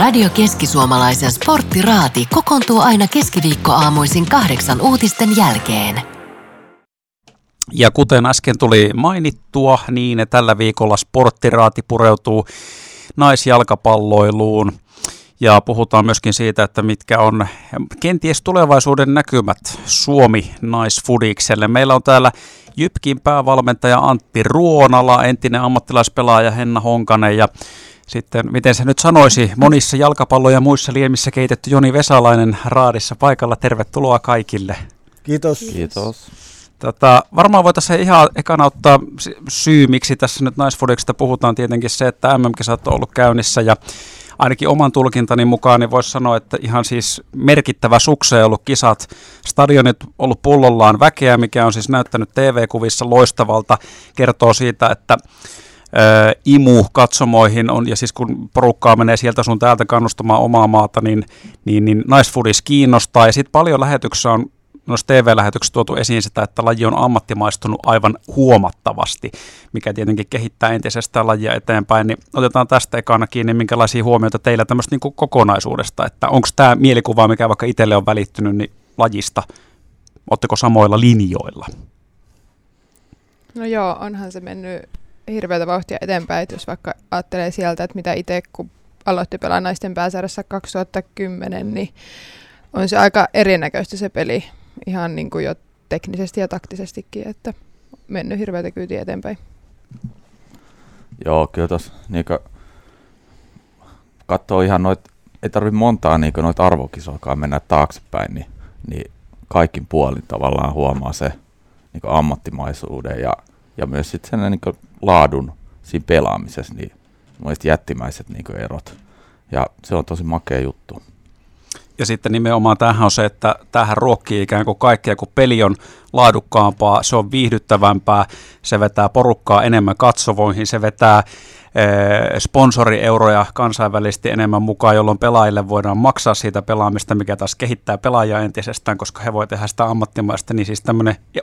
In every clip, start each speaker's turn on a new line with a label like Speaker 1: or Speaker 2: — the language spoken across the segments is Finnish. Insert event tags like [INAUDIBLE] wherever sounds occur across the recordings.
Speaker 1: Radio Keski-Suomalaisen sporttiraati kokoontuu aina keskiviikkoaamuisin kahdeksan uutisten jälkeen.
Speaker 2: Ja kuten äsken tuli mainittua, niin tällä viikolla sporttiraati pureutuu naisjalkapalloiluun. Ja puhutaan myöskin siitä, että mitkä on kenties tulevaisuuden näkymät Suomi naisfudikselle. Meillä on täällä Jypkin päävalmentaja Antti Ruonala, entinen ammattilaispelaaja Henna Honkanen ja sitten, miten se nyt sanoisi, monissa jalkapallo- ja muissa liemissä keitetty Joni Vesalainen raadissa paikalla. Tervetuloa kaikille.
Speaker 3: Kiitos.
Speaker 4: Kiitos.
Speaker 2: Tota, varmaan voitaisiin ihan ekana ottaa syy, miksi tässä nyt naisfudiksesta puhutaan tietenkin se, että MM-kisat on ollut käynnissä ja ainakin oman tulkintani mukaan niin voisi sanoa, että ihan siis merkittävä sukse ollut kisat. Stadionit ollut pullollaan väkeä, mikä on siis näyttänyt TV-kuvissa loistavalta. Kertoo siitä, että ö, imu katsomoihin on, ja siis kun porukkaa menee sieltä sun täältä kannustamaan omaa maata, niin, niin, niin naisfudis kiinnostaa. Ja sitten paljon lähetyksissä on noissa TV-lähetyksissä tuotu esiin sitä, että laji on ammattimaistunut aivan huomattavasti, mikä tietenkin kehittää entisestään lajia eteenpäin. Niin otetaan tästä ekana kiinni, minkälaisia huomioita teillä tämmöistä niin kokonaisuudesta, että onko tämä mielikuva, mikä vaikka itselle on välittynyt, niin lajista, Oletteko samoilla linjoilla?
Speaker 5: No joo, onhan se mennyt hirveätä vauhtia eteenpäin, että jos vaikka ajattelee sieltä, että mitä itse kun aloitti pelaa naisten pääsarjassa 2010, niin on se aika erinäköistä se peli, ihan niin kuin jo teknisesti ja taktisestikin, että mennyt hirveätä kyytiä eteenpäin.
Speaker 4: Joo, kyllä tuossa niin katsoo ihan noit, ei tarvi montaa niin noita arvokisoakaan mennä taaksepäin, niin, niin kaikin puolin tavallaan huomaa se niin ammattimaisuuden ja, ja myös sitten sen niin laadun siinä pelaamisessa, niin jättimäiset niin erot. Ja se on tosi makea juttu.
Speaker 2: Ja sitten nimenomaan tähän on se, että tähän ruokkii ikään kuin kaikkea, kun peli on laadukkaampaa, se on viihdyttävämpää, se vetää porukkaa enemmän katsovoihin, se vetää eh, sponsorieuroja kansainvälisesti enemmän mukaan, jolloin pelaajille voidaan maksaa siitä pelaamista, mikä taas kehittää pelaajia entisestään, koska he voi tehdä sitä ammattimaista. Niin siis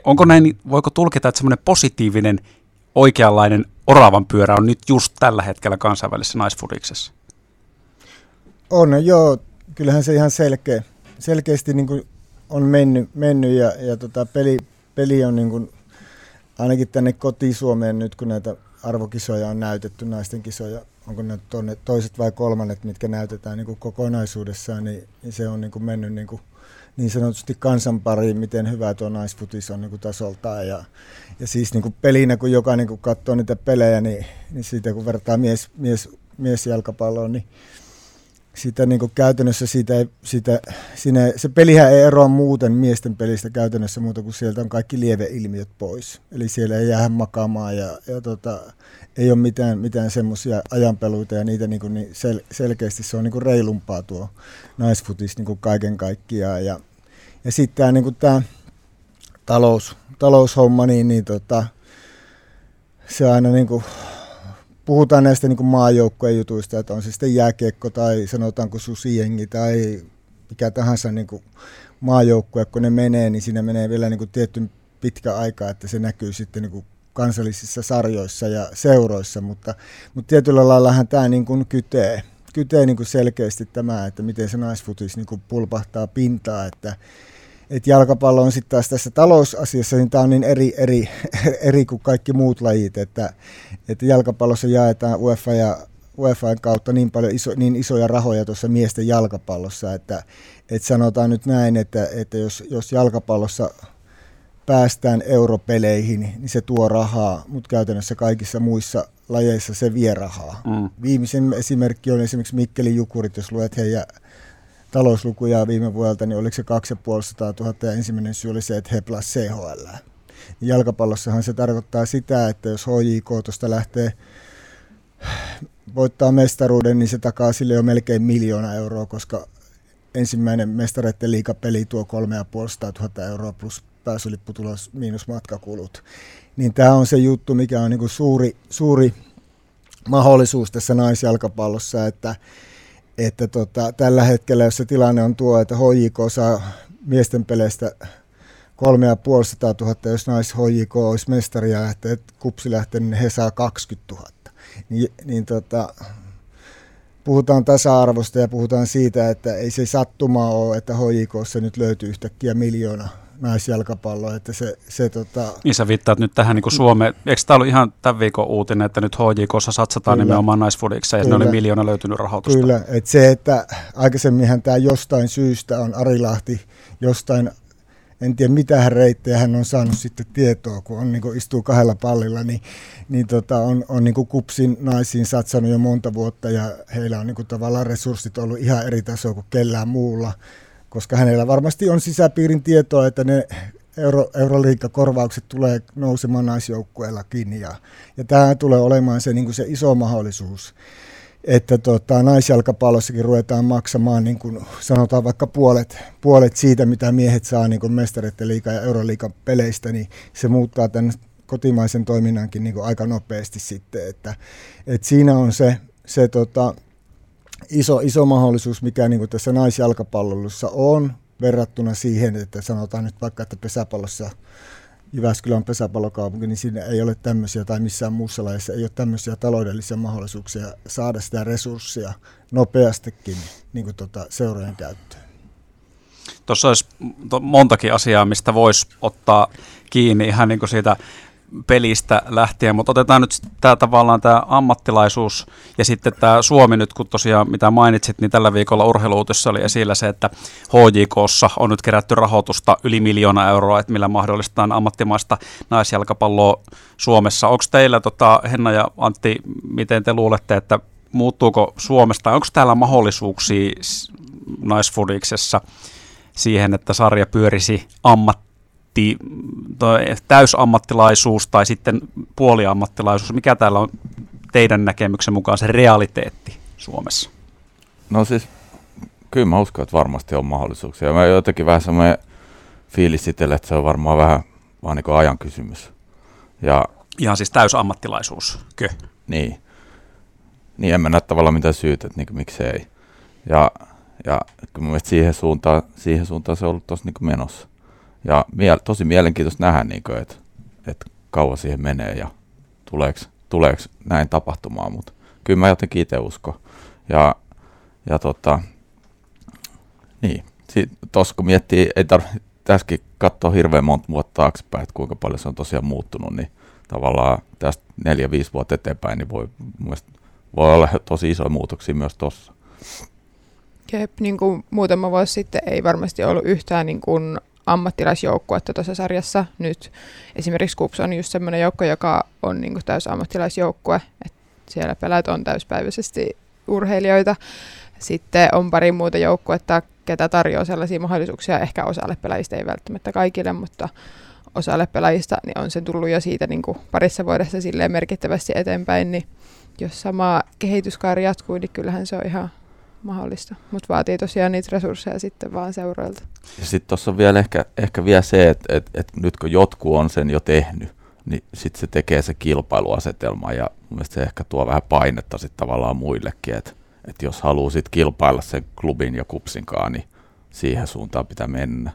Speaker 2: onko näin, voiko tulkita, että semmoinen positiivinen, oikeanlainen oravan pyörä on nyt just tällä hetkellä kansainvälisessä naisfudiksessa?
Speaker 3: On, joo kyllähän se ihan selkeä, selkeästi niin kuin on mennyt, mennyt ja, ja tota peli, peli on niin kuin, ainakin tänne kotisuomeen nyt, kun näitä arvokisoja on näytetty, naisten kisoja, onko ne tonne toiset vai kolmannet, mitkä näytetään niin kuin kokonaisuudessaan, niin, niin se on niin kuin mennyt niin, kuin, niin sanotusti kansan pariin, miten hyvä tuo naisfutis on niin kuin tasoltaan. Ja, ja siis niin kuin pelinä, kun jokainen kun katsoo niitä pelejä, niin, niin siitä kun vertaa mies, mies, miesjalkapalloon, niin sitä niin kuin käytännössä siitä, sitä, siinä, se pelihän ei eroa muuten miesten pelistä käytännössä muuta kuin sieltä on kaikki lieveilmiöt pois. Eli siellä ei jää makaamaan ja, ja tota, ei ole mitään, mitään semmoisia ajanpeluita ja niitä niin kuin niin sel, selkeästi se on niin kuin reilumpaa tuo naisfutis niin kuin kaiken kaikkiaan. Ja, ja sitten tämä, niin kuin tämä talous, taloushomma, niin, niin tota, se aina niin kuin puhutaan näistä niin maajoukkojen jutuista, että on se sitten jääkiekko tai sanotaanko susiengi tai mikä tahansa niin maajoukkue, kun ne menee, niin siinä menee vielä niin kuin tietty pitkä aika, että se näkyy sitten niin kuin kansallisissa sarjoissa ja seuroissa, mutta, mutta tietyllä laillahan tämä niin kuin kytee, kytee niin kuin selkeästi tämä, että miten se naisfutis niin kuin pulpahtaa pintaa, että et jalkapallo on sitten taas tässä talousasiassa, niin tämä on niin eri, eri, [LAUGHS] eri kuin kaikki muut lajit, että, että jalkapallossa jaetaan UEFA ja UEFA kautta niin paljon iso, niin isoja rahoja tuossa miesten jalkapallossa, että, että sanotaan nyt näin, että, että jos, jos jalkapallossa päästään europeleihin, niin se tuo rahaa, mutta käytännössä kaikissa muissa lajeissa se vie rahaa. Mm. Viimeisen esimerkki on esimerkiksi Mikkeli Jukurit, jos luet heidän talouslukuja viime vuodelta, niin oliko se 2500 000 ja ensimmäinen syy oli se, että he plus CHL. Jalkapallossahan se tarkoittaa sitä, että jos HJK tuosta lähtee voittaa mestaruuden, niin se takaa sille jo melkein miljoona euroa, koska ensimmäinen mestareiden liikapeli tuo 3500 000 euroa plus pääsylipputulos miinus matkakulut. Niin tämä on se juttu, mikä on niinku suuri, suuri mahdollisuus tässä naisjalkapallossa, että että tota, tällä hetkellä, jos se tilanne on tuo, että HJK saa miesten peleistä 3500 000, jos nais HJK olisi mestari ja että kupsi lähtee, niin he saa 20 000. Niin, niin tota, puhutaan tasa-arvosta ja puhutaan siitä, että ei se sattuma ole, että HJKssa nyt löytyy yhtäkkiä miljoona naisjalkapalloa, että se, se tota...
Speaker 2: Niin sä viittaat nyt tähän niin Suomeen, eikö tämä ollut ihan tämän viikon uutinen, että nyt HJKssa satsataan Kyllä. nimenomaan naisfudikseen, että ne oli miljoona löytynyt rahoitusta?
Speaker 3: Kyllä, että se, että aikaisemminhan tämä jostain syystä on Ari Lahti jostain en tiedä mitä reittejä hän on saanut sitten tietoa, kun on, niin kuin istuu kahdella pallilla, niin, niin tota, on, on niin kuin kupsin naisiin satsannut jo monta vuotta ja heillä on niin kuin tavallaan resurssit ollut ihan eri tasoa kuin kellään muulla, koska hänellä varmasti on sisäpiirin tietoa, että ne euro, euroliikkakorvaukset tulee nousemaan naisjoukkueellakin ja, ja tämä tulee olemaan se, niin se iso mahdollisuus että tota, naisjalkapallossakin ruvetaan maksamaan, niin kuin sanotaan vaikka puolet, puolet siitä, mitä miehet saa niin kuin mestareiden liiga- ja euroliikan peleistä, niin se muuttaa tämän kotimaisen toiminnankin niin kuin aika nopeasti sitten, että, että siinä on se, se tota, iso, iso mahdollisuus, mikä niin kuin tässä naisjalkapallossa on, verrattuna siihen, että sanotaan nyt vaikka, että pesäpallossa Jyväskylä on pesäpallokaupunki, niin siinä ei ole tämmöisiä, tai missään muussa lajissa ei ole tämmöisiä taloudellisia mahdollisuuksia saada sitä resurssia nopeastikin niin kuin tota, seurojen käyttöön.
Speaker 2: Tuossa olisi montakin asiaa, mistä voisi ottaa kiinni ihan niin kuin siitä pelistä lähtien, mutta otetaan nyt tämä tavallaan tämä ammattilaisuus ja sitten tämä Suomi nyt, kun tosiaan mitä mainitsit, niin tällä viikolla urheiluutissa oli esillä se, että HJKssa on nyt kerätty rahoitusta yli miljoona euroa, että millä mahdollistetaan ammattimaista naisjalkapalloa Suomessa. Onko teillä, tota, Henna ja Antti, miten te luulette, että muuttuuko Suomesta, onko täällä mahdollisuuksia naisfudiksessa siihen, että sarja pyörisi ammat ammatti, täysammattilaisuus tai sitten puoliammattilaisuus, mikä täällä on teidän näkemyksen mukaan se realiteetti Suomessa?
Speaker 4: No siis, kyllä mä uskon, että varmasti on mahdollisuuksia. Mä jotenkin vähän semmoinen fiilis itselle, että se on varmaan vähän vaan niin ajan kysymys.
Speaker 2: Ja, Ihan siis täysammattilaisuus, kö?
Speaker 4: Niin. Niin en mä näe tavallaan mitään syytä, että niin miksei. Ja, ja kyllä mun mielestä siihen suuntaan, siihen suuntaan se on ollut tosi niin menossa. Ja mie- tosi mielenkiintoista nähdä, niin kuin, että, että kauan siihen menee ja tuleeko, tuleeko näin tapahtumaan, mutta kyllä mä jotenkin itse uskon. Ja, ja tota, niin, tuossa kun miettii, ei tarvitse tässäkin katsoa hirveän monta vuotta taaksepäin, että kuinka paljon se on tosiaan muuttunut, niin tavallaan tästä neljä-viisi vuotta eteenpäin, niin voi, voi olla tosi isoja muutoksia myös tuossa.
Speaker 5: Jep, niin kuin muutama vuosi sitten ei varmasti ollut yhtään niin kuin ammattilaisjoukkuetta tuossa sarjassa nyt. Esimerkiksi KUPS on just semmoinen joukko, joka on niin täys ammattilaisjoukkue, että siellä pelaat on täyspäiväisesti urheilijoita. Sitten on pari muuta joukkuetta, ketä tarjoaa sellaisia mahdollisuuksia, ehkä osalle pelaajista ei välttämättä kaikille, mutta osalle pelaajista niin on se tullut jo siitä niin parissa vuodessa merkittävästi eteenpäin, niin jos sama kehityskaari jatkuu, niin kyllähän se on ihan mahdollista, mutta vaatii tosiaan niitä resursseja sitten vaan seuroilta.
Speaker 4: Ja sitten tuossa on vielä ehkä, ehkä vielä se, että et, et nyt kun jotkut on sen jo tehnyt, niin sitten se tekee se kilpailuasetelma ja mun se ehkä tuo vähän painetta sitten tavallaan muillekin, että et jos haluaa sitten kilpailla sen klubin ja kupsinkaan, niin siihen suuntaan pitää mennä.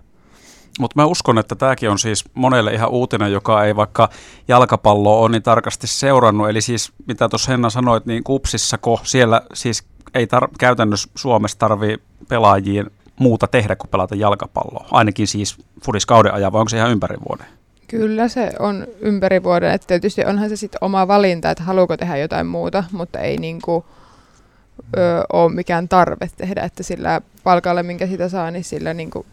Speaker 2: Mutta mä uskon, että tämäkin on siis monelle ihan uutinen, joka ei vaikka jalkapalloa ole niin tarkasti seurannut. Eli siis mitä tuossa Henna sanoit, niin kupsissako siellä siis ei tar- käytännössä Suomessa tarvii pelaajien muuta tehdä kuin pelata jalkapalloa. Ainakin siis fudiskauden ajan, vai onko se ihan ympäri vuoden?
Speaker 5: Kyllä se on ympäri vuoden. että tietysti onhan se sitten oma valinta, että haluuko tehdä jotain muuta, mutta ei niinku, ö, ole mikään tarve tehdä, että sillä palkalla, minkä sitä saa, niin sillä niinku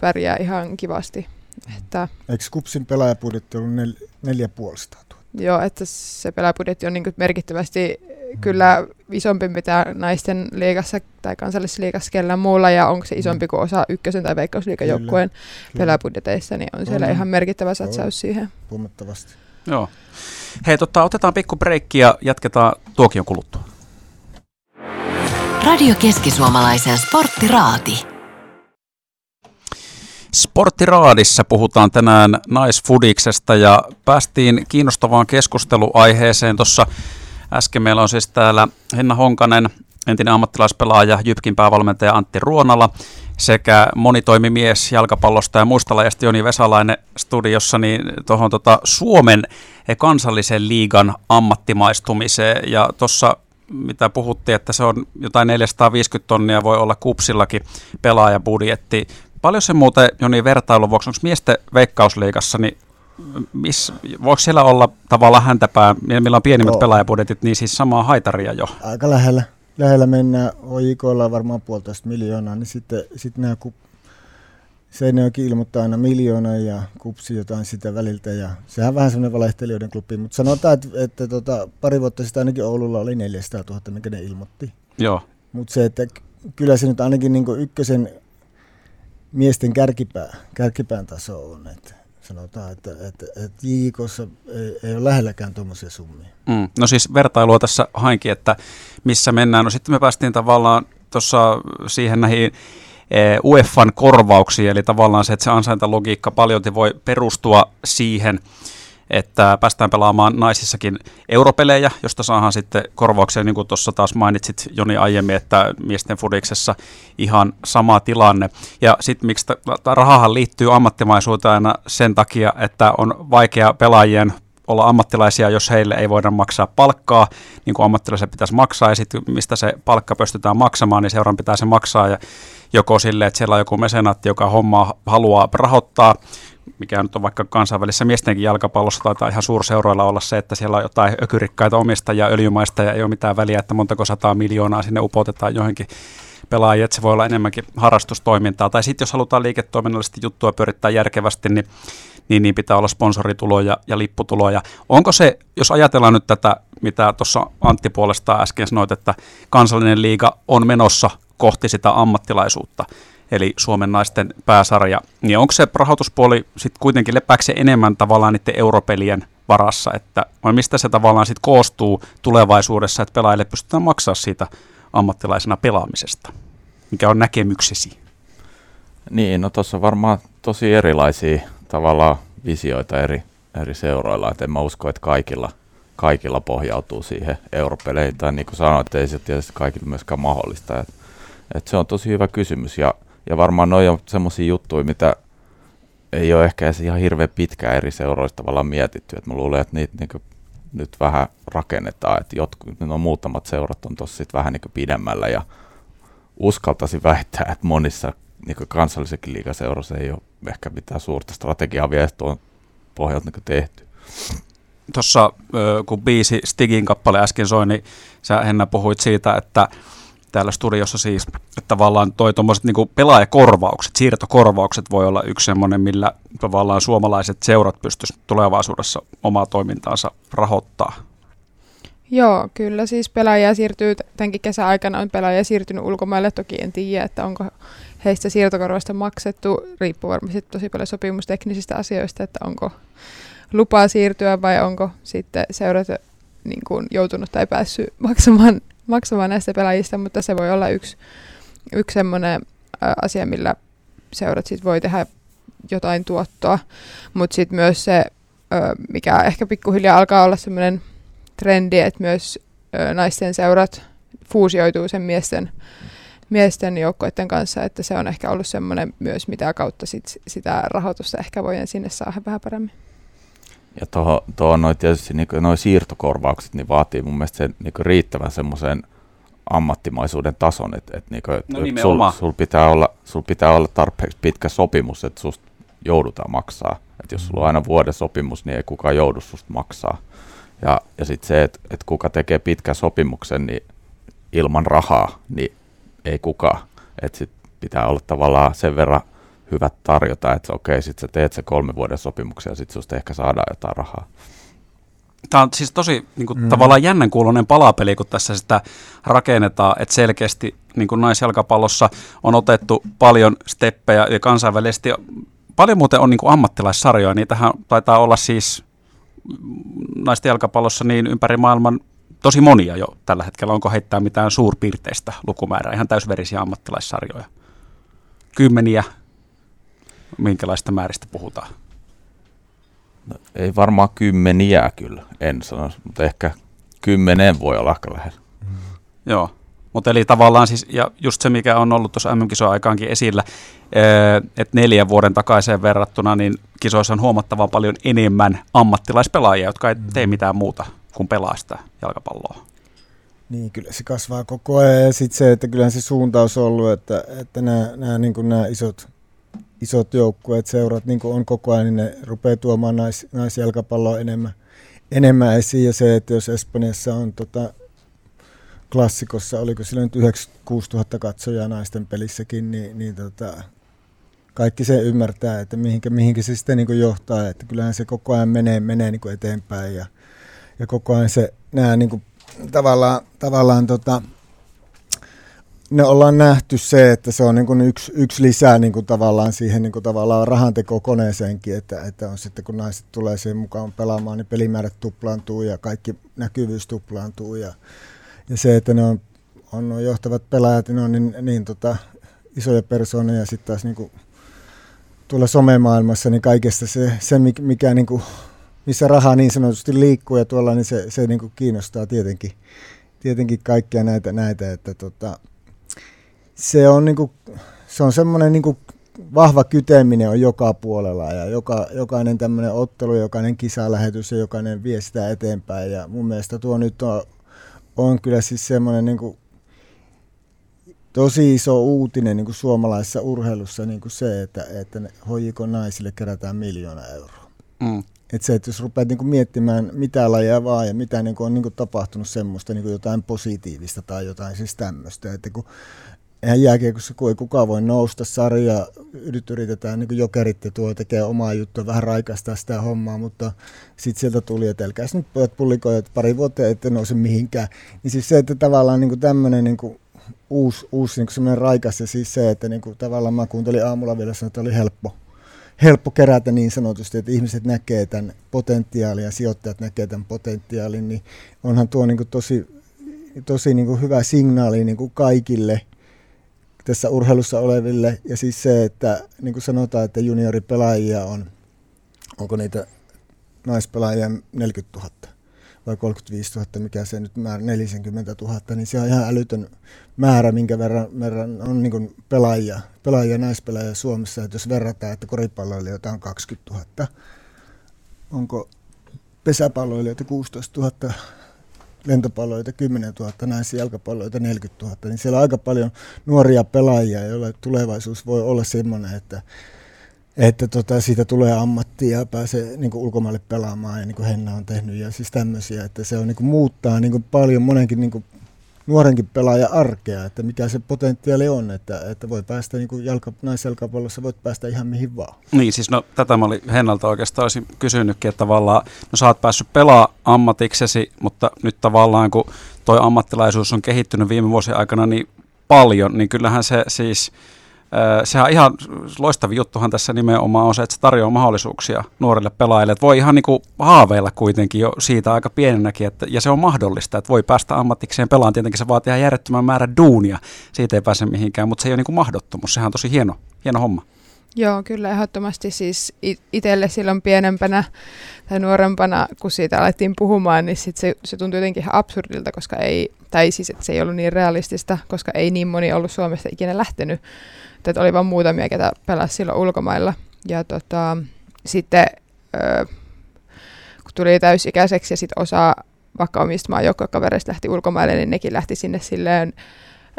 Speaker 5: pärjää ihan kivasti. Että,
Speaker 3: Eikö Kupsin pelaajapudjetti ollut nel, neljä puolesta?
Speaker 5: Joo, että se pelaajapudjetti on niinku merkittävästi kyllä isompi mitä naisten liigassa tai kansallisessa liigassa kellään muulla, ja onko se isompi kuin osa ykkösen tai veikkausliikajoukkueen pelabudjeteissa, niin on siellä on. ihan merkittävä satsaus siihen.
Speaker 3: Huomattavasti.
Speaker 2: Joo. Hei, tota, otetaan pikku breikki ja jatketaan tuokion kuluttua.
Speaker 1: Radio Keski-Suomalaisen Sporttiraati.
Speaker 2: Sporttiraadissa puhutaan tänään naisfudiksesta ja päästiin kiinnostavaan keskusteluaiheeseen tuossa Äsken meillä on siis täällä Henna Honkanen, entinen ammattilaispelaaja, Jypkin päävalmentaja Antti Ruonala sekä monitoimimies jalkapallosta ja muista lajista Joni Vesalainen studiossa niin tuohon tota Suomen kansallisen liigan ammattimaistumiseen. Ja tuossa mitä puhuttiin, että se on jotain 450 tonnia, voi olla kupsillakin pelaajabudjetti. Paljon se muuten, Joni, vertailun vuoksi, onko miesten veikkausliigassa, niin miss, voiko siellä olla tavallaan häntäpää, millä on pienimmät pelaajabudjetit, niin siis samaa haitaria jo?
Speaker 3: Aika lähellä. Lähellä mennään, OJKlla varmaan puolitoista miljoonaa, niin sitten, sitten nämä kup, Seinäjoki ilmoittaa aina miljoona ja kupsi jotain sitä väliltä ja sehän on vähän semmoinen valehtelijoiden klubi, mutta sanotaan, että, että tota, pari vuotta sitten ainakin Oululla oli 400 000, mikä ne ilmoitti.
Speaker 2: Joo.
Speaker 3: Mutta se, että kyllä se nyt ainakin niin ykkösen miesten kärkipää, kärkipään taso on, että sanotaan, että, että, että JIKossa ei, ei ole lähelläkään tuommoisia summia.
Speaker 2: Mm. No siis vertailua tässä hainkin, että missä mennään. No sitten me päästiin tavallaan tuossa siihen näihin Eh, UEFan korvauksia, eli tavallaan se, että se ansaintalogiikka paljon voi perustua siihen, että päästään pelaamaan naisissakin europelejä, josta saadaan sitten korvauksia, niin kuin tuossa taas mainitsit Joni aiemmin, että miesten fudiksessa ihan sama tilanne. Ja sitten miksi rahahan liittyy ammattimaisuuteen aina sen takia, että on vaikea pelaajien olla ammattilaisia, jos heille ei voida maksaa palkkaa, niin kuin ammattilaisille pitäisi maksaa, ja sitten mistä se palkka pystytään maksamaan, niin seuran pitää se maksaa, ja joko sille, että siellä on joku mesenaatti, joka hommaa haluaa rahoittaa, mikä nyt on vaikka kansainvälisessä miestenkin jalkapallossa, taitaa ihan suurseuroilla olla se, että siellä on jotain ökyrikkaita omistajia, öljymaista ja ei ole mitään väliä, että montako sataa miljoonaa sinne upotetaan johonkin pelaajia, että se voi olla enemmänkin harrastustoimintaa. Tai sitten jos halutaan liiketoiminnallisesti juttua pyörittää järkevästi, niin, niin, niin pitää olla sponsorituloja ja lipputuloja. Onko se, jos ajatellaan nyt tätä, mitä tuossa Antti puolestaan äsken sanoit, että kansallinen liiga on menossa kohti sitä ammattilaisuutta, eli Suomen naisten pääsarja, niin onko se rahoituspuoli sitten kuitenkin lepääkö enemmän tavallaan niiden europelien varassa, että vai mistä se tavallaan sitten koostuu tulevaisuudessa, että pelaajille pystytään maksaa siitä ammattilaisena pelaamisesta? Mikä on näkemyksesi?
Speaker 4: Niin, no tuossa on varmaan tosi erilaisia tavallaan visioita eri, eri seuroilla, että en mä usko, että kaikilla, kaikilla pohjautuu siihen europeleihin, tai niin kuin sanoit, ei se tietysti kaikille myöskään mahdollista. Että et se on tosi hyvä kysymys ja, ja varmaan noin on semmoisia juttuja, mitä ei ole ehkä edes ihan hirveän pitkään eri seuroista tavallaan mietitty. Et mä luulen, että niitä niin nyt vähän rakennetaan, että jotkut, no muutamat seurat on tuossa vähän niin pidemmällä ja uskaltaisin väittää, että monissa niin kansallisenkin liigaseurassa ei ole ehkä mitään suurta strategiaa vielä tuon pohjalta niin tehty.
Speaker 2: Tuossa kun biisi Stigin kappale äsken soi, niin sä Henna puhuit siitä, että täällä studiossa siis, että tavallaan toi tuommoiset niin pelaajakorvaukset, siirtokorvaukset voi olla yksi semmoinen, millä tavallaan suomalaiset seurat pystyisivät tulevaisuudessa omaa toimintaansa rahoittaa.
Speaker 5: Joo, kyllä siis pelaajia siirtyy, tämänkin kesän aikana on pelaajia siirtynyt ulkomaille, toki en tiedä, että onko heistä siirtokorvasta maksettu, riippuu varmasti tosi paljon sopimusteknisistä asioista, että onko lupaa siirtyä vai onko sitten seurat niin kuin joutunut tai päässyt maksamaan maksamaan näistä pelaajista, mutta se voi olla yksi, yksi semmoinen asia, millä seurat sit voi tehdä jotain tuottoa, mutta sitten myös se, mikä ehkä pikkuhiljaa alkaa olla semmoinen trendi, että myös naisten seurat fuusioituu sen miesten, miesten joukkoiden kanssa, että se on ehkä ollut semmoinen myös, mitä kautta sit sitä rahoitusta ehkä voidaan sinne saada vähän paremmin.
Speaker 4: Ja tuohon, tuohon noin tietysti niin noi siirtokorvaukset niin vaatii mun mielestä sen niin riittävän semmoisen ammattimaisuuden tason, että et, niin et, no, sul, sul, pitää olla, sul pitää olla tarpeeksi pitkä sopimus, että susta joudutaan maksaa. Et jos sulla on aina vuoden sopimus, niin ei kukaan joudu susta maksaa. Ja, ja sitten se, että et kuka tekee pitkän sopimuksen niin ilman rahaa, niin ei kukaan. Että sit pitää olla tavallaan sen verran hyvät tarjota, että okei, sitten sä teet se kolme vuoden sopimuksen ja sitten susta ehkä saadaan jotain rahaa.
Speaker 2: Tämä on siis tosi niin kuin, mm. tavallaan jännän kuulonen palapeli, kun tässä sitä rakennetaan, että selkeästi niin kuin naisjalkapallossa on otettu paljon steppejä ja kansainvälisesti paljon muuten on niin kuin ammattilaissarjoja, niitähän taitaa olla siis naisten jalkapallossa niin ympäri maailman tosi monia jo tällä hetkellä. Onko heittää mitään suurpiirteistä lukumäärää, ihan täysverisiä ammattilaissarjoja? Kymmeniä, minkälaista määristä puhutaan?
Speaker 4: No, ei varmaan kymmeniä kyllä, en sano, mutta ehkä kymmenen voi olla aika lähellä. Mm.
Speaker 2: Joo, mutta eli tavallaan siis, ja just se mikä on ollut tuossa mm aikaankin esillä, että neljän vuoden takaiseen verrattuna, niin kisoissa on huomattavan paljon enemmän ammattilaispelaajia, jotka ei tee mitään muuta kuin pelaa sitä jalkapalloa.
Speaker 3: Niin, kyllä se kasvaa koko ajan ja sitten se, että kyllähän se suuntaus on ollut, että, että nämä, nämä, niin kuin nämä isot, isot joukkueet, seurat niin on koko ajan, niin ne rupeaa tuomaan nais, naisjalkapalloa enemmän, enemmän esiin. Ja se, että jos Espanjassa on tota, klassikossa, oliko sillä nyt 96 000 katsojaa naisten pelissäkin, niin, niin tota, kaikki se ymmärtää, että mihinkä, mihinkä se sitten niin johtaa, että kyllähän se koko ajan menee, menee niin eteenpäin. Ja, ja koko ajan se nämä niin tavallaan, tavallaan tota, ne ollaan nähty se, että se on niin kuin yksi, yksi lisää niin kuin tavallaan siihen niin kuin tavallaan rahantekokoneeseenkin, että, että on sitten kun naiset tulee siihen mukaan pelaamaan, niin pelimäärät tuplaantuu ja kaikki näkyvyys tuplaantuu ja, ja se, että ne on, on nuo johtavat pelaajat, ne on niin, niin tota, isoja persoonia ja sitten taas niin kuin, tuolla somemaailmassa, niin kaikesta se, se mikä niin kuin, missä raha niin sanotusti liikkuu ja tuolla, niin se, se niin kuin kiinnostaa tietenkin, tietenkin kaikkia näitä, näitä että tota, se on, niin kuin, se on semmoinen niin kuin vahva kyteminen on joka puolella ja joka, jokainen tämmöinen ottelu, jokainen kisalähetys ja jokainen vie sitä eteenpäin ja mun mielestä tuo nyt on, on kyllä siis semmoinen niin kuin tosi iso uutinen niin kuin suomalaisessa urheilussa niin kuin se, että, että hoijiko naisille kerätään miljoona euroa. Mm. Et se, että jos rupeat niin kuin miettimään mitä lajia vaan ja mitä niin kuin on niin kuin tapahtunut semmoista niin kuin jotain positiivista tai jotain siis tämmöistä, että kun eihän jääkiekossa, kun ei kukaan voi nousta sarja, nyt yritetään niin jokerit ja tuo tekee omaa juttua, vähän raikastaa sitä hommaa, mutta sitten sieltä tuli, että älkääs nyt pojat pullikoja, pari vuotta ette nouse mihinkään. Niin siis se, että tavallaan niin tämmöinen niin uusi, uusi niin semmoinen raikas ja siis se, että niin kuin, tavallaan mä kuuntelin aamulla vielä sanoa, että oli helppo, helppo kerätä niin sanotusti, että ihmiset näkee tämän potentiaalin ja sijoittajat näkee tämän potentiaalin, niin onhan tuo niin kuin tosi, tosi niin kuin hyvä signaali niin kuin kaikille tässä urheilussa oleville. Ja siis se, että niin kuin sanotaan, että junioripelaajia on, onko niitä naispelaajia 40 000 vai 35 000, mikä se nyt määrä, 40 000, niin se on ihan älytön määrä, minkä verran, verran on niin pelaajia, pelaajia, naispelaajia Suomessa. Että jos verrataan, että koripalloilijoita on 20 000, onko pesäpalloilijoita 16 000, lentopalloilijoita 10 000, naisia jalkapalloilijoita 40 000, niin siellä on aika paljon nuoria pelaajia, joilla tulevaisuus voi olla sellainen, että että tota, siitä tulee ammatti ja pääsee niin ulkomaille pelaamaan ja niin kuin Henna on tehnyt ja siis tämmöisiä, että se on niin kuin, muuttaa niin kuin, paljon monenkin niin kuin, nuorenkin pelaaja arkea, että mikä se potentiaali on, että, että voi päästä niin jalka, naisjalkapallossa, voit päästä ihan mihin vaan.
Speaker 2: Niin, siis no tätä mä olin Hennalta oikeastaan olisin kysynytkin, että tavallaan, no sä oot päässyt pelaa ammatiksesi, mutta nyt tavallaan kun toi ammattilaisuus on kehittynyt viime vuosien aikana niin paljon, niin kyllähän se siis sehän on ihan loistavi juttuhan tässä nimenomaan on se, että se tarjoaa mahdollisuuksia nuorille pelaajille. Että voi ihan niin kuin haaveilla kuitenkin jo siitä aika pienenäkin, että, ja se on mahdollista, että voi päästä ammatikseen pelaan. Tietenkin se vaatii ihan järjettömän määrän duunia, siitä ei pääse mihinkään, mutta se ei ole niin kuin mahdottomuus, sehän on tosi hieno, hieno homma.
Speaker 5: Joo, kyllä ehdottomasti siis itselle silloin pienempänä tai nuorempana, kun siitä alettiin puhumaan, niin sit se, se tuntui jotenkin ihan absurdilta, koska ei, tai siis että se ei ollut niin realistista, koska ei niin moni ollut Suomesta ikinä lähtenyt että oli vain muutamia, ketä pelasi silloin ulkomailla. Ja tota, sitten ö, kun tuli täysikäiseksi ja sitten osa vaikka omista maajoukkokavereista lähti ulkomaille, niin nekin lähti sinne silleen,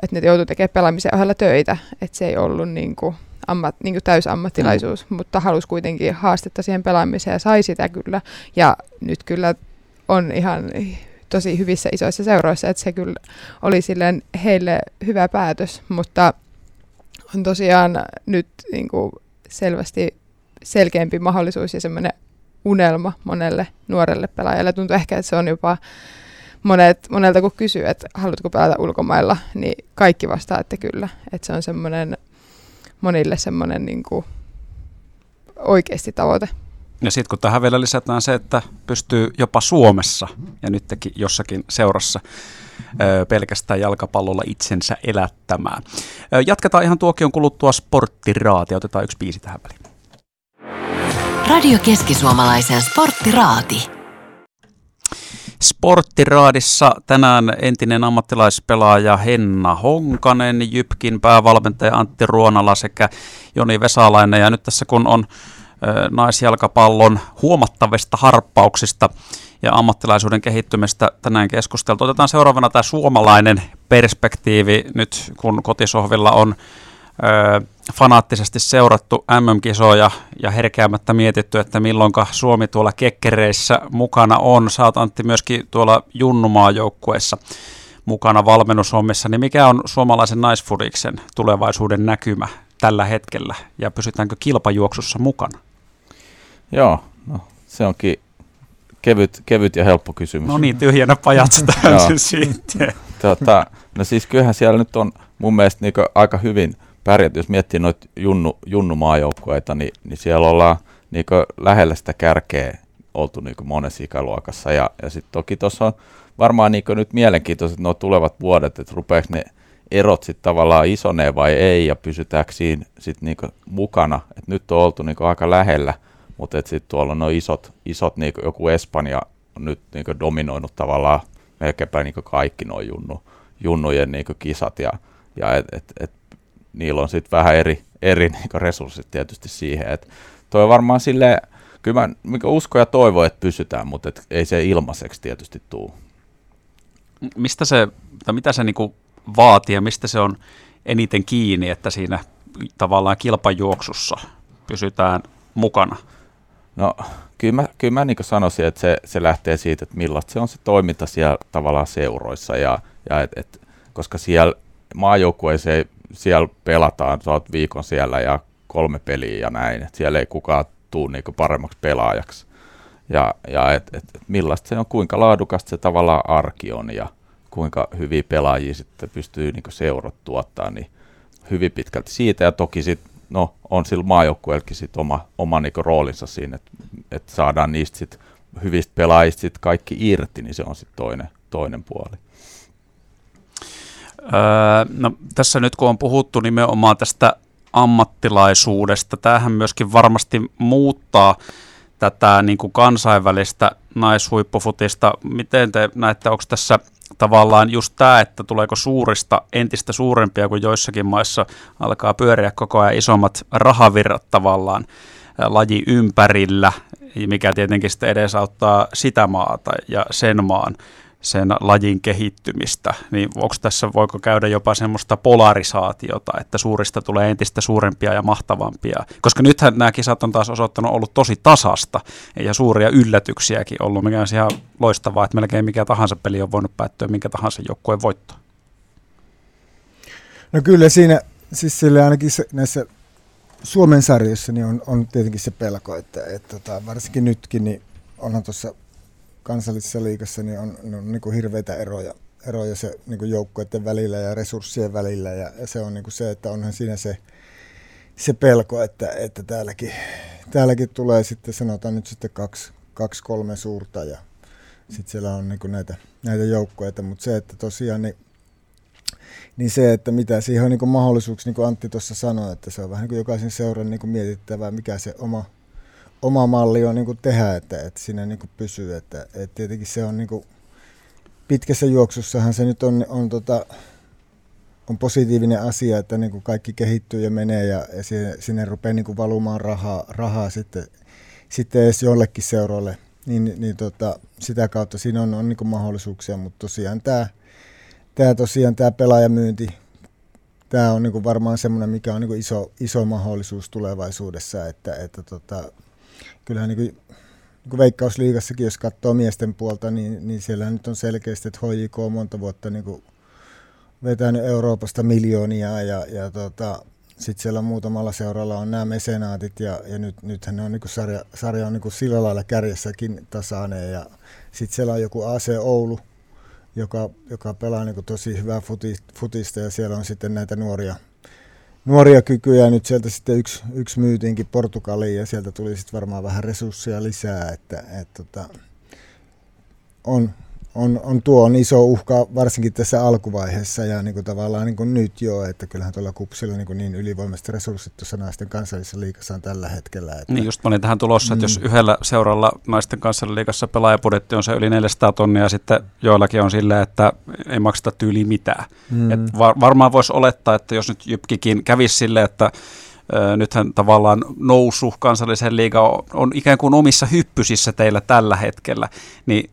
Speaker 5: että ne joutui tekemään pelaamisen ohella töitä. Että se ei ollut niin kuin, ammat, niin täysammattilaisuus, mm. mutta halusi kuitenkin haastetta siihen pelaamiseen ja sai sitä kyllä. Ja nyt kyllä on ihan tosi hyvissä isoissa seuroissa, että se kyllä oli silleen heille hyvä päätös, mutta on tosiaan nyt niin kuin selvästi selkeämpi mahdollisuus ja semmoinen unelma monelle nuorelle pelaajalle. Tuntuu ehkä, että se on jopa monet, monelta kun kysyy, että haluatko pelata ulkomailla, niin kaikki vastaa, että kyllä. Että se on semmoinen monille semmoinen niin kuin oikeasti tavoite.
Speaker 2: Ja sitten kun tähän vielä lisätään se, että pystyy jopa Suomessa ja nytkin jossakin seurassa pelkästään jalkapallolla itsensä elättämään. Jatketaan ihan tuokion kuluttua sporttiraati. Otetaan yksi biisi tähän väliin.
Speaker 1: Radio Keski-Suomalaisen sporttiraati.
Speaker 2: Sporttiraadissa tänään entinen ammattilaispelaaja Henna Honkanen, Jypkin päävalmentaja Antti Ruonala sekä Joni Vesalainen. Ja nyt tässä kun on naisjalkapallon huomattavista harppauksista ja ammattilaisuuden kehittymistä tänään keskusteltu. Otetaan seuraavana tämä suomalainen perspektiivi nyt, kun kotisohvilla on ö, fanaattisesti seurattu MM-kisoja ja herkeämättä mietitty, että milloinka Suomi tuolla kekkereissä mukana on. Saat Antti myöskin tuolla Junnumaa-joukkueessa mukana valmennushommissa, niin mikä on suomalaisen naisfudiksen tulevaisuuden näkymä tällä hetkellä ja pysytäänkö kilpajuoksussa mukana?
Speaker 4: Joo, no, se onkin kevyt, kevyt ja helppo kysymys.
Speaker 2: No niin, tyhjänä pajatsa sitten.
Speaker 4: Tota, no siis kyllähän siellä nyt on mun mielestä niin aika hyvin pärjätty, jos miettii noita junnu, junnumaajoukkueita, niin, niin siellä ollaan niin lähellä sitä kärkeä oltu niin monessa ikäluokassa. Ja, ja sitten toki tuossa on varmaan niin nyt mielenkiintoiset nuo tulevat vuodet, että rupeeko ne erot sitten tavallaan isonee vai ei, ja pysytäänkö siinä sitten niin mukana. Et nyt on oltu niin aika lähellä, mutta sitten tuolla on isot, isot niin joku Espanja on nyt niin dominoinut tavallaan melkeinpä niin kaikki nuo junnu, junnujen niin kisat, ja, ja et, et, et, niillä on sitten vähän eri, eri [LAUGHS] niin resurssit tietysti siihen. Et toi on varmaan silleen, kyllä mä uskon ja toivon, että pysytään, mutta et ei se ilmaiseksi tietysti tule
Speaker 2: mistä se, tai mitä se niin vaatii ja mistä se on eniten kiinni, että siinä tavallaan kilpajuoksussa pysytään mukana?
Speaker 4: No kyllä mä, kyllä mä niin sanoisin, että se, se lähtee siitä, että millaista se on se toiminta siellä tavallaan seuroissa, ja, ja et, et, koska siellä maajoukkueeseen siellä pelataan, sä oot viikon siellä ja kolme peliä ja näin, että siellä ei kukaan tule niin paremmaksi pelaajaksi ja, ja et, et, et millaista se on, kuinka laadukasta se tavallaan arki on ja kuinka hyviä pelaajia sitten pystyy niin seurot tuottaa, niin hyvin pitkälti siitä ja toki sitten no, on sillä maajoukkueellakin sit oma, oma niin roolinsa siinä, että et saadaan niistä sit hyvistä pelaajista sit kaikki irti, niin se on sitten toinen, toinen puoli.
Speaker 2: Öö, no, tässä nyt kun on puhuttu nimenomaan tästä ammattilaisuudesta, tämähän myöskin varmasti muuttaa tätä niin kuin kansainvälistä naishuippufutista. Miten te näette, onko tässä tavallaan just tämä, että tuleeko suurista entistä suurempia, kuin joissakin maissa alkaa pyöriä koko ajan isommat rahavirrat tavallaan laji ympärillä, mikä tietenkin sitten edesauttaa sitä maata ja sen maan sen lajin kehittymistä, niin onko tässä, voiko käydä jopa semmoista polarisaatiota, että suurista tulee entistä suurempia ja mahtavampia, koska nythän nämä kisat on taas osoittanut ollut tosi tasasta ja suuria yllätyksiäkin ollut, mikä on ihan loistavaa, että melkein mikä tahansa peli on voinut päättyä minkä tahansa joukkueen voittoon.
Speaker 3: No kyllä siinä, siis sille ainakin se, näissä Suomen sarjoissa niin on, on tietenkin se pelko, että, että, tota, varsinkin nytkin, niin onhan tuossa kansallisessa liikassa niin on, on niin kuin hirveitä eroja, eroja se niin kuin joukkueiden välillä ja resurssien välillä. Ja, ja se on niin kuin se, että onhan siinä se, se pelko, että, että täälläkin, täälläkin tulee sitten sanotaan nyt sitten kaksi, kaksi kolme suurta ja sitten siellä on niin kuin näitä, näitä joukkueita, mutta se, että tosiaan niin, niin se, että mitä siihen on niin mahdollisuuksia, niin kuin Antti tuossa sanoi, että se on vähän niin kuin jokaisen seuran niin kuin mietittävää, mikä se oma, oma malli on niin kuin tehdä, että, että siinä niin kuin pysyy. Että, että tietenkin se on niin kuin, pitkässä juoksussahan se nyt on, on, tota, on positiivinen asia, että niin kuin kaikki kehittyy ja menee ja, ja sinne, sinne rupeaa niin kuin valumaan rahaa, rahaa sitten, sitten edes jollekin seuroille. Niin, niin tota, sitä kautta siinä on, on niin kuin mahdollisuuksia, mutta tosiaan tämä, tämä tosiaan tämä pelaajamyynti, tämä on niin kuin varmaan semmoinen, mikä on niin kuin iso, iso mahdollisuus tulevaisuudessa, että, että tota, kyllähän niin kuin, niin Veikkausliigassakin, jos katsoo miesten puolta, niin, niin siellä nyt on selkeästi, että HJK on monta vuotta niin kuin vetänyt Euroopasta miljoonia ja, ja tota, sitten siellä muutamalla seuralla on nämä mesenaatit ja, ja nyt, nythän ne on niin kuin sarja, sarja on niin kuin sillä lailla kärjessäkin tasainen ja sitten siellä on joku AC Oulu, joka, joka pelaa niin kuin tosi hyvää futista ja siellä on sitten näitä nuoria, nuoria kykyjä. Nyt sieltä sitten yksi, yksi myytiinkin Portugaliin ja sieltä tuli sitten varmaan vähän resursseja lisää. Että, et, tota, on, on, on tuo on iso uhka varsinkin tässä alkuvaiheessa ja niin kuin tavallaan niin kuin nyt jo, että kyllähän tuolla kupsilla niin, kuin niin ylivoimaiset resurssit tuossa naisten kansallisessa liikassa on tällä hetkellä. Että,
Speaker 2: niin just mä olin tähän tulossa, että mm. jos yhdellä seuralla naisten kansallisessa liikassa pelaajapudjetti on se yli 400 tonnia ja sitten joillakin on silleen, että ei makseta tyyli mitään. Mm. Et var, varmaan voisi olettaa, että jos nyt Jypkikin kävisi silleen, että nythän tavallaan nousu kansallisen liiga on, on ikään kuin omissa hyppysissä teillä tällä hetkellä, niin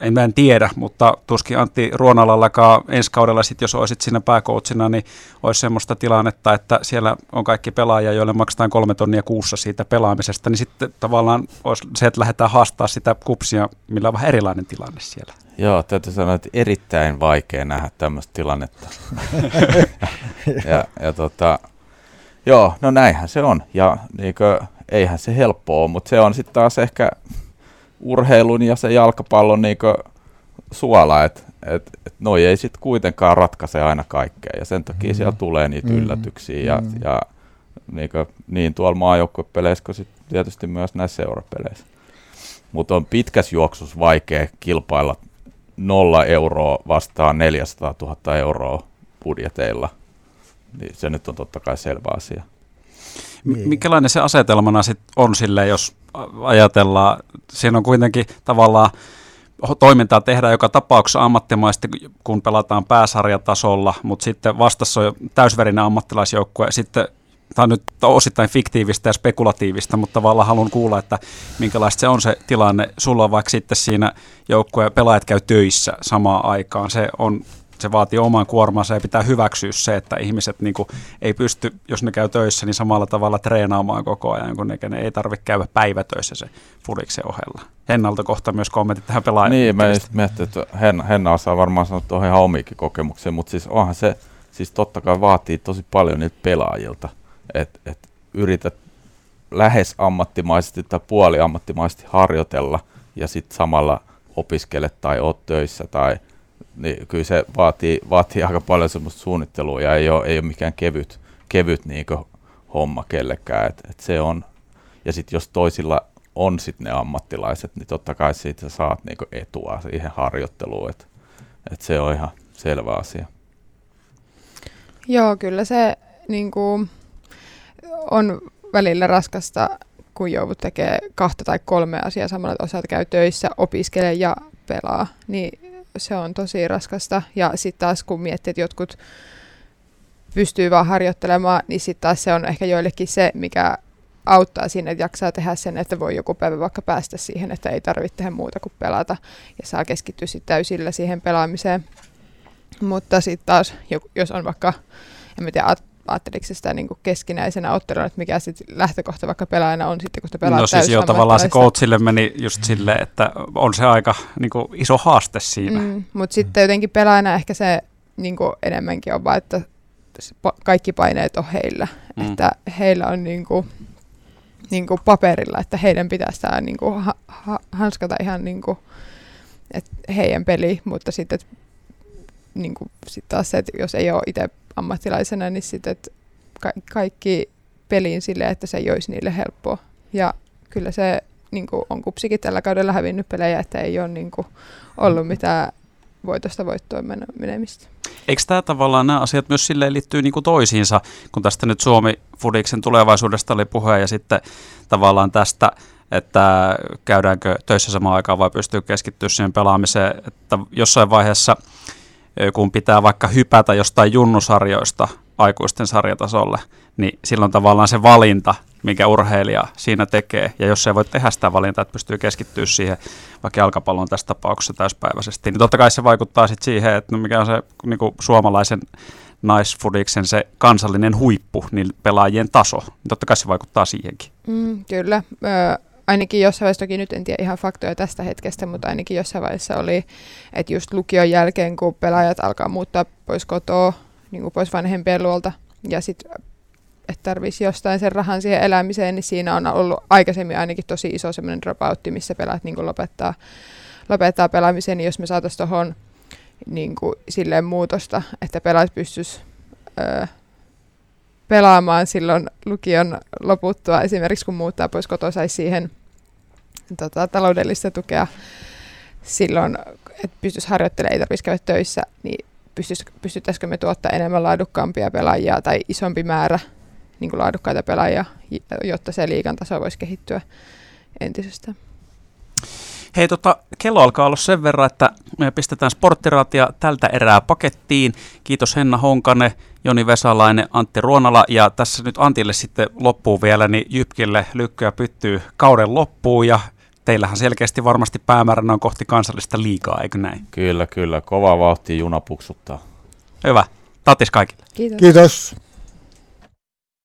Speaker 2: en mä en tiedä, mutta tuskin Antti Ruonalallakaan ensi kaudella, sit, jos olisit siinä pääkoutsina, niin olisi semmoista tilannetta, että siellä on kaikki pelaajia, joille maksetaan kolme tonnia kuussa siitä pelaamisesta, niin sitten tavallaan olisi se, että lähdetään haastaa sitä kupsia, millä on vähän erilainen tilanne siellä.
Speaker 4: Joo, täytyy sanoa, että erittäin vaikea nähdä tämmöistä tilannetta. [LAUGHS] ja, ja tota, joo, no näinhän se on. Ja niinkö, eihän se helppoa ole, mutta se on sitten taas ehkä urheilun ja se jalkapallon niin suola, että et, et noi ei sitten kuitenkaan ratkaise aina kaikkea ja sen takia mm. siellä tulee niitä mm. yllätyksiä ja, mm. ja niin, kuin, niin tuolla maajoukkuepeleissä kuin sit tietysti myös näissä seurapeleissä. Mutta on pitkässä juoksussa vaikea kilpailla nolla euroa vastaan 400 000 euroa budjeteilla. Niin se nyt on totta kai selvä asia.
Speaker 2: Niin. Mikälainen se asetelmana sit on sille, jos ajatellaan, siinä on kuitenkin tavallaan toimintaa tehdään joka tapauksessa ammattimaisesti, kun pelataan pääsarjatasolla, mutta sitten vastassa on täysverinen ammattilaisjoukkue, sitten tämä on nyt osittain fiktiivistä ja spekulatiivista, mutta tavallaan haluan kuulla, että minkälaista se on se tilanne. Sulla on vaikka sitten siinä joukkue pelaajat käy töissä samaan aikaan. Se on se vaatii oman kuormansa ja pitää hyväksyä se, että ihmiset niin kuin, ei pysty, jos ne käy töissä, niin samalla tavalla treenaamaan koko ajan, kun ne, ne ei tarvitse käydä päivätöissä se Fudiksen ohella. Hennalta kohta myös kommentit tähän pelaajan.
Speaker 4: Niin, mä just mietin, että Henna, Henna osaa varmaan sanoa tuohon ihan omiikin kokemuksia, mutta siis onhan se, siis totta kai vaatii tosi paljon niiltä pelaajilta, että et yrität lähes ammattimaisesti tai puoli ammattimaisesti harjoitella ja sitten samalla opiskelet tai oot töissä tai – niin kyllä se vaatii, vaatii aika paljon semmoista suunnittelua ja ei ole, ei ole mikään kevyt, kevyt niin homma kellekään. Et, et se on, ja sitten jos toisilla on sitten ne ammattilaiset, niin totta kai siitä saat niin etua siihen harjoitteluun, että et se on ihan selvä asia.
Speaker 5: Joo, kyllä se niin kuin, on välillä raskasta, kun joudut tekemään kahta tai kolme asiaa samalla, että osaat käy töissä, opiskelee ja pelaa, niin se on tosi raskasta. Ja sitten taas kun miettii, että jotkut pystyy vaan harjoittelemaan, niin sitten taas se on ehkä joillekin se, mikä auttaa siinä, että jaksaa tehdä sen, että voi joku päivä vaikka päästä siihen, että ei tarvitse tehdä muuta kuin pelata ja saa keskittyä sitten täysillä siihen pelaamiseen. Mutta sitten taas, jos on vaikka, en mä tiedä, ajatteliko sitä niin kuin keskinäisenä otteluna, että mikä sitten lähtökohta vaikka pelaajana on sitten, kun sitä pelaa
Speaker 2: No siis jo tavallaan se coachille meni just silleen, että on se aika niin kuin iso haaste siinä. Mm,
Speaker 5: mutta sitten jotenkin pelaajana ehkä se niin kuin enemmänkin on vaan, että kaikki paineet on heillä. Mm. Että heillä on niin kuin, niin kuin paperilla, että heidän pitää sitä niin kuin ha- ha- hanskata ihan niin kuin, että heidän peli, mutta sitten niin kuin, sit taas se, että jos ei ole itse ammattilaisena, niin sitten ka- kaikki peliin sille, että se ei olisi niille helppoa. Ja kyllä se niin kuin on kupsikin tällä kaudella hävinnyt pelejä, että ei ole niin kuin, ollut mitään voitosta voittoon menemistä.
Speaker 2: Eikö tämä tavallaan nämä asiat myös silleen liittyy niin kuin toisiinsa, kun tästä nyt Suomi Fudiksen tulevaisuudesta oli puhe ja sitten tavallaan tästä, että käydäänkö töissä samaan aikaan vai pystyy keskittyä siihen pelaamiseen, että jossain vaiheessa – kun pitää vaikka hypätä jostain junnusarjoista aikuisten sarjatasolle, niin silloin tavallaan se valinta, mikä urheilija siinä tekee, ja jos se voi tehdä sitä valintaa, että pystyy keskittyä siihen, vaikka jalkapallon tässä tapauksessa täyspäiväisesti, niin totta kai se vaikuttaa sitten siihen, että no mikä on se niin kuin suomalaisen naisfudiksen se kansallinen huippu, niin pelaajien taso, niin totta kai se vaikuttaa siihenkin.
Speaker 5: Mm, kyllä. Ö, ainakin jossain vaiheessa, toki nyt en tiedä ihan faktoja tästä hetkestä, mutta ainakin jossain vaiheessa oli, että just lukion jälkeen, kun pelaajat alkaa muuttaa pois kotoa, niin kuin pois vanhempien luolta, ja sitten että tarvitsisi jostain sen rahan siihen elämiseen, niin siinä on ollut aikaisemmin ainakin tosi iso semmoinen dropoutti, missä pelaat niin lopettaa, lopettaa pelaamisen, niin jos me saataisiin tuohon niin silleen muutosta, että pelaat pystyisi pelaamaan silloin lukion loputtua, esimerkiksi kun muuttaa pois kotoa, saisi siihen tota, taloudellista tukea silloin, että pystyisi harjoittelemaan, ei tarvitsisi käydä töissä, niin pystyttäisikö me tuottaa enemmän laadukkaampia pelaajia tai isompi määrä niin kuin laadukkaita pelaajia, jotta se liikan taso voisi kehittyä entisestään.
Speaker 2: Hei, tota, kello alkaa olla sen verran, että me pistetään sporttiraatia tältä erää pakettiin. Kiitos Henna Honkanen, Joni Vesalainen, Antti Ruonala ja tässä nyt Antille sitten loppuu vielä, niin Jypkille lykkyä pyttyy kauden loppuun ja teillähän selkeästi varmasti päämääränä on kohti kansallista liikaa, eikö näin?
Speaker 4: Kyllä, kyllä. Kova vauhti juna puksuttaa.
Speaker 2: Hyvä. Tatis kaikille.
Speaker 5: Kiitos.
Speaker 3: Kiitos.